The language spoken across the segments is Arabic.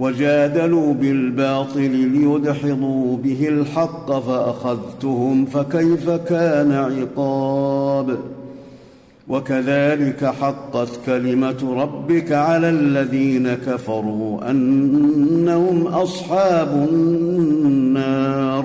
وجادلوا بالباطل ليدحضوا به الحق فأخذتهم فكيف كان عقاب؟ وكذلك حقت كلمة ربك على الذين كفروا أنهم أصحاب النار.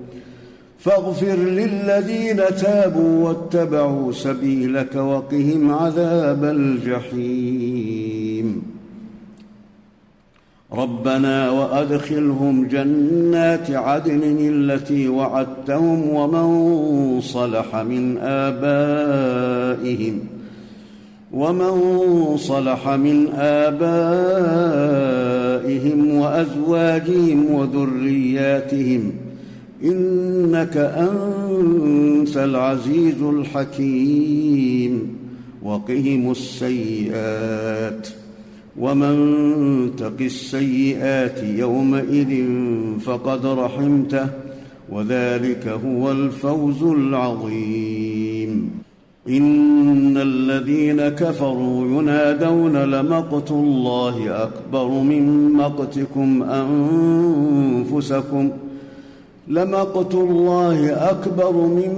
فاغفر للذين تابوا واتبعوا سبيلك وقهم عذاب الجحيم. ربنا وأدخلهم جنات عدن التي وعدتهم ومن صلح من آبائهم ومن صلح من آبائهم وأزواجهم وذرياتهم إنك أنت العزيز الحكيم. وقهم السيئات ومن تق السيئات يومئذ فقد رحمته وذلك هو الفوز العظيم. إن الذين كفروا ينادون لمقت الله أكبر من مقتكم أنفسكم لمقت الله أكبر من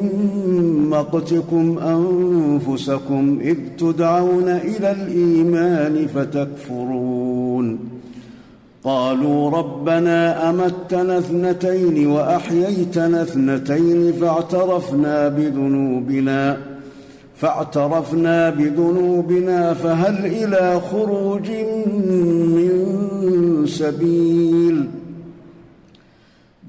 مقتكم أنفسكم إذ تدعون إلى الإيمان فتكفرون. قالوا ربنا أمتنا اثنتين وأحييتنا اثنتين فاعترفنا بذنوبنا فاعترفنا بذنوبنا فهل إلى خروج من سبيل؟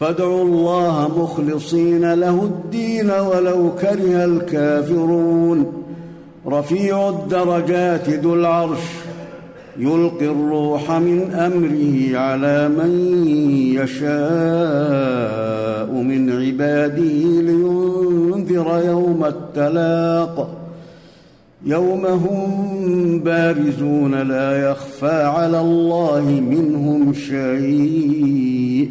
فادعوا الله مخلصين له الدين ولو كره الكافرون. رفيع الدرجات ذو العرش يلقي الروح من أمره على من يشاء من عباده لينذر يوم التلاق. يوم هم بارزون لا يخفى على الله منهم شيء.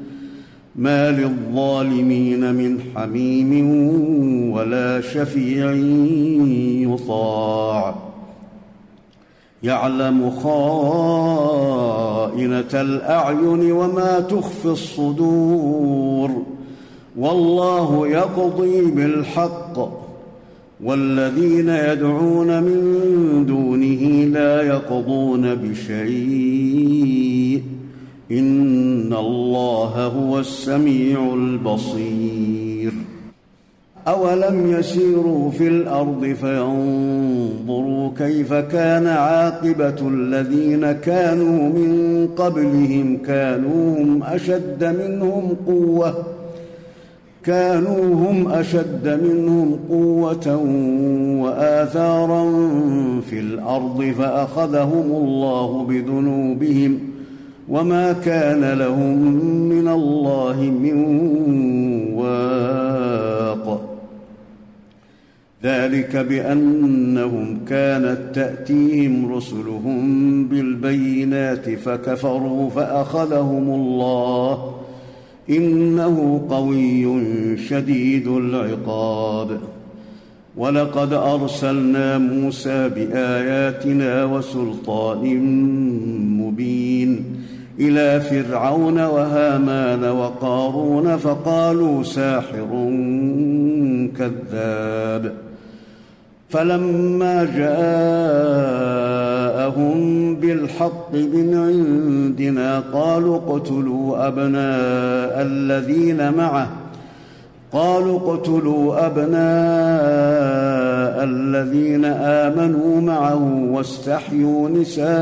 ما للظالمين من حميم ولا شفيع يطاع. يعلم خائنة الأعين وما تخفي الصدور. والله يقضي بالحق. والذين يدعون من يقضون بشيء. إن الله هو السميع البصير. اولم يسيروا في الأرض فينظروا كيف كان عاقبه الذين كانوا من قبلهم كانوا هم اشد منهم قوه كانوا هم اشد منهم قوه واثارا في الأرض فاخذهم الله بذنوبهم وما كان لهم من الله من واق ذلك بانهم كانت تاتيهم رسلهم بالبينات فكفروا فاخذهم الله انه قوي شديد العقاب ولقد ارسلنا موسى باياتنا وسلطان مبين إلى فرعون وهامان وقارون فقالوا ساحر كذاب. فلما جاءهم بالحق من عندنا قالوا اقتلوا أبناء الذين معه. قالوا اقتلوا أبناء الذين آمنوا معه واستحيوا نساءهم.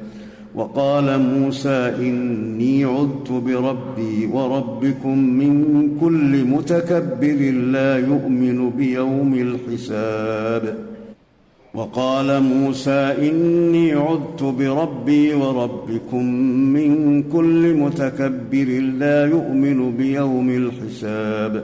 وقال موسى إني عذت بربي وربكم من كل متكبر لا يؤمن بيوم الحساب. وقال موسى إني عذت بربي وربكم من كل متكبر لا يؤمن بيوم الحساب.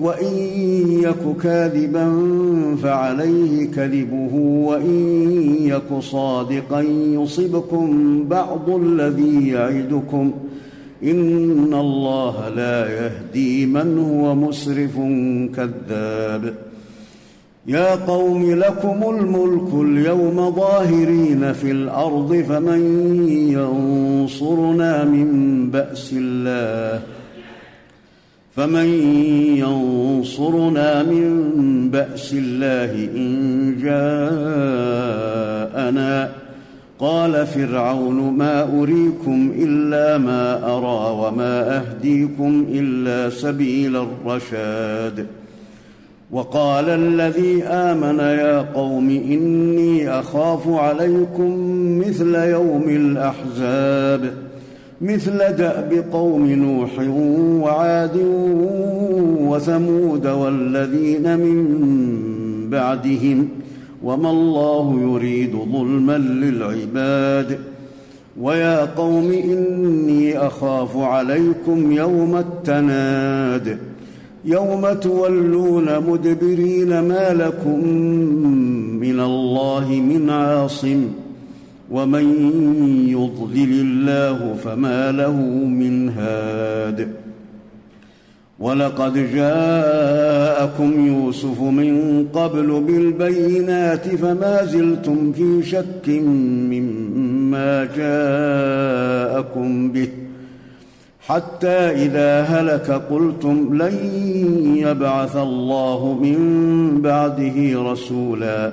وإن يك كاذبا فعليه كذبه وإن يك صادقا يصبكم بعض الذي يعدكم. إن الله لا يهدي من هو مسرف كذاب. يا قوم لكم الملك اليوم ظاهرين في الأرض فمن ينصرنا من بأس الله. فمن ينصرنا من بأس الله إن جاءنا؟ قال فرعون ما أريكم إلا ما أرى وما أهديكم إلا سبيل الرشاد. وقال الذي آمن يا قوم إني أخاف عليكم مثل يوم الأحزاب. مثل داب قوم نوح وعاد وثمود والذين من بعدهم وما الله يريد ظلما للعباد ويا قوم إني أخاف عليكم يوم التناد يوم تولون مدبرين ما لكم من الله من عاصم ومن يضلل الله فما له من هاد. ولقد جاءكم يوسف من قبل بالبينات فما زلتم في شك مما جاءكم به. حتى إذا هلك قلتم لن يبعث الله من بعده رسولا.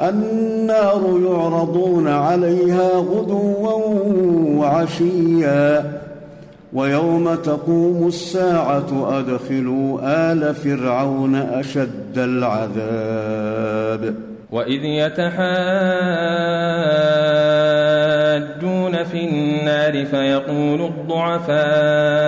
النار يعرضون عليها غدوا وعشيا. ويوم تقوم الساعة أدخلوا آل فرعون أشد العذاب. وإذ يتحاجون في النار فيقول الضعفاء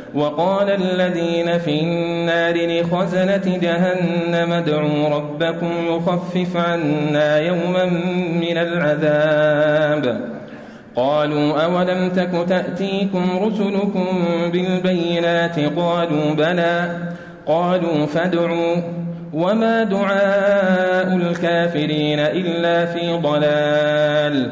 وقال الذين في النار لخزنة جهنم ادعوا ربكم يخفف عنا يوما من العذاب. قالوا أولم تك تأتيكم رسلكم بالبينات؟ قالوا بلى. قالوا فادعوا. وما دعاء الكافرين إلا في ضلال.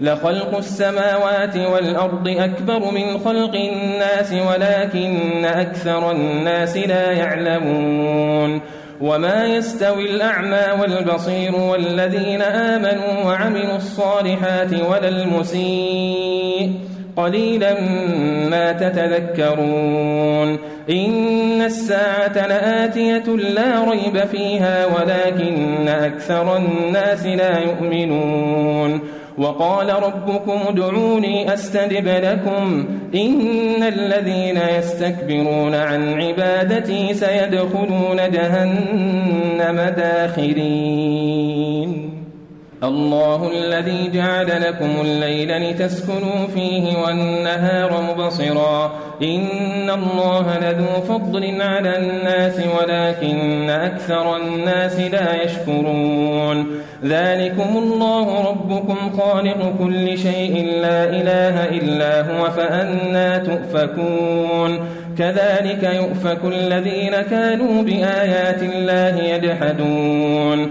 لخلق السماوات والأرض أكبر من خلق الناس ولكن أكثر الناس لا يعلمون وما يستوي الأعمى والبصير والذين آمنوا وعملوا الصالحات ولا المسيء قليلا ما تتذكرون إن الساعة لآتية لا ريب فيها ولكن أكثر الناس لا يؤمنون وقال ربكم ادعوني أستجب لكم. إن الذين يستكبرون عن عبادتي سيدخلون جهنم داخرين. الله الذي جعل لكم الليل لتسكنوا فيه والنهار مبصرا. إن الله لذو فضل على الناس ولكن أكثر الناس لا يشكرون. ذلكم الله ربكم خالق كل شيء لا إله إلا هو فأنا تؤفكون. كذلك يؤفك الذين كانوا بآيات الله يجحدون.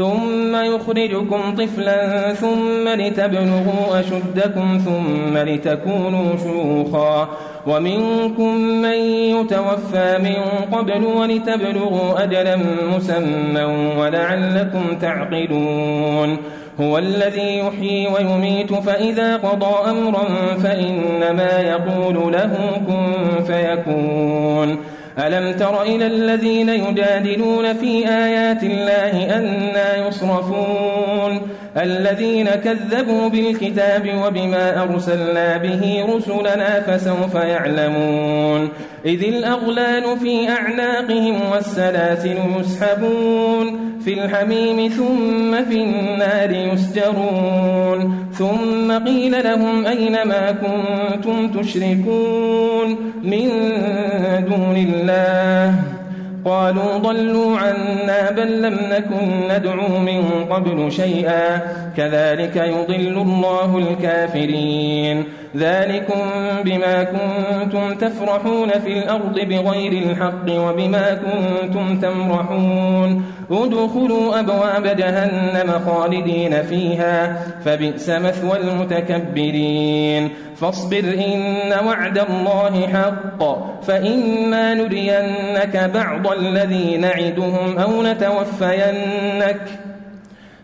ثم يخرجكم طفلا ثم لتبلغوا أشدكم ثم لتكونوا شيوخا. ومنكم من يتوفى من قبل ولتبلغوا أجلا مسمى ولعلكم تعقلون. هو الذي يحيي ويميت فإذا قضى أمرا فإنما يقول له كن فيكون. ألم تر إلى الذين يجادلون في آيات الله أنا يصرفون الذين كذبوا بالكتاب وبما أرسلنا به رسلنا فسوف يعلمون إذ الأغلال في أعناقهم والسلاسل يسحبون في الحميم ثم في النار يسجرون ثم قيل لهم أين ما كنتم تشركون من دون الله قالوا ضلوا عنا بل لم نكن ندعو من قبل شيئا. كذلك يضل الله الكافرين. ذلكم بما كنتم تفرحون في الأرض بغير الحق وبما كنتم تمرحون. ادخلوا أبواب جهنم خالدين فيها فبئس مثوى المتكبرين. فاصبر إن وعد الله حق فإما نرينك بعض الذي نعدهم أو نتوفينك.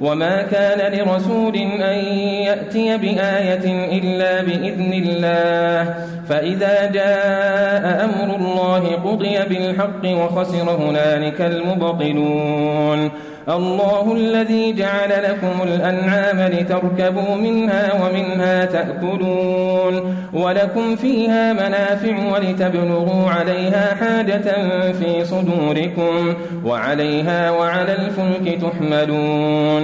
وما كان لرسول أن يأتي بآية إلا بإذن الله فإذا جاء أمر الله قضي بالحق وخسر هنالك المبطلون الله الذي جعل لكم الأنعام لتركبوا منها ومنها تأكلون ولكم فيها منافع ولتبلغوا عليها حاجة في صدوركم وعليها وعلى الفلك تحملون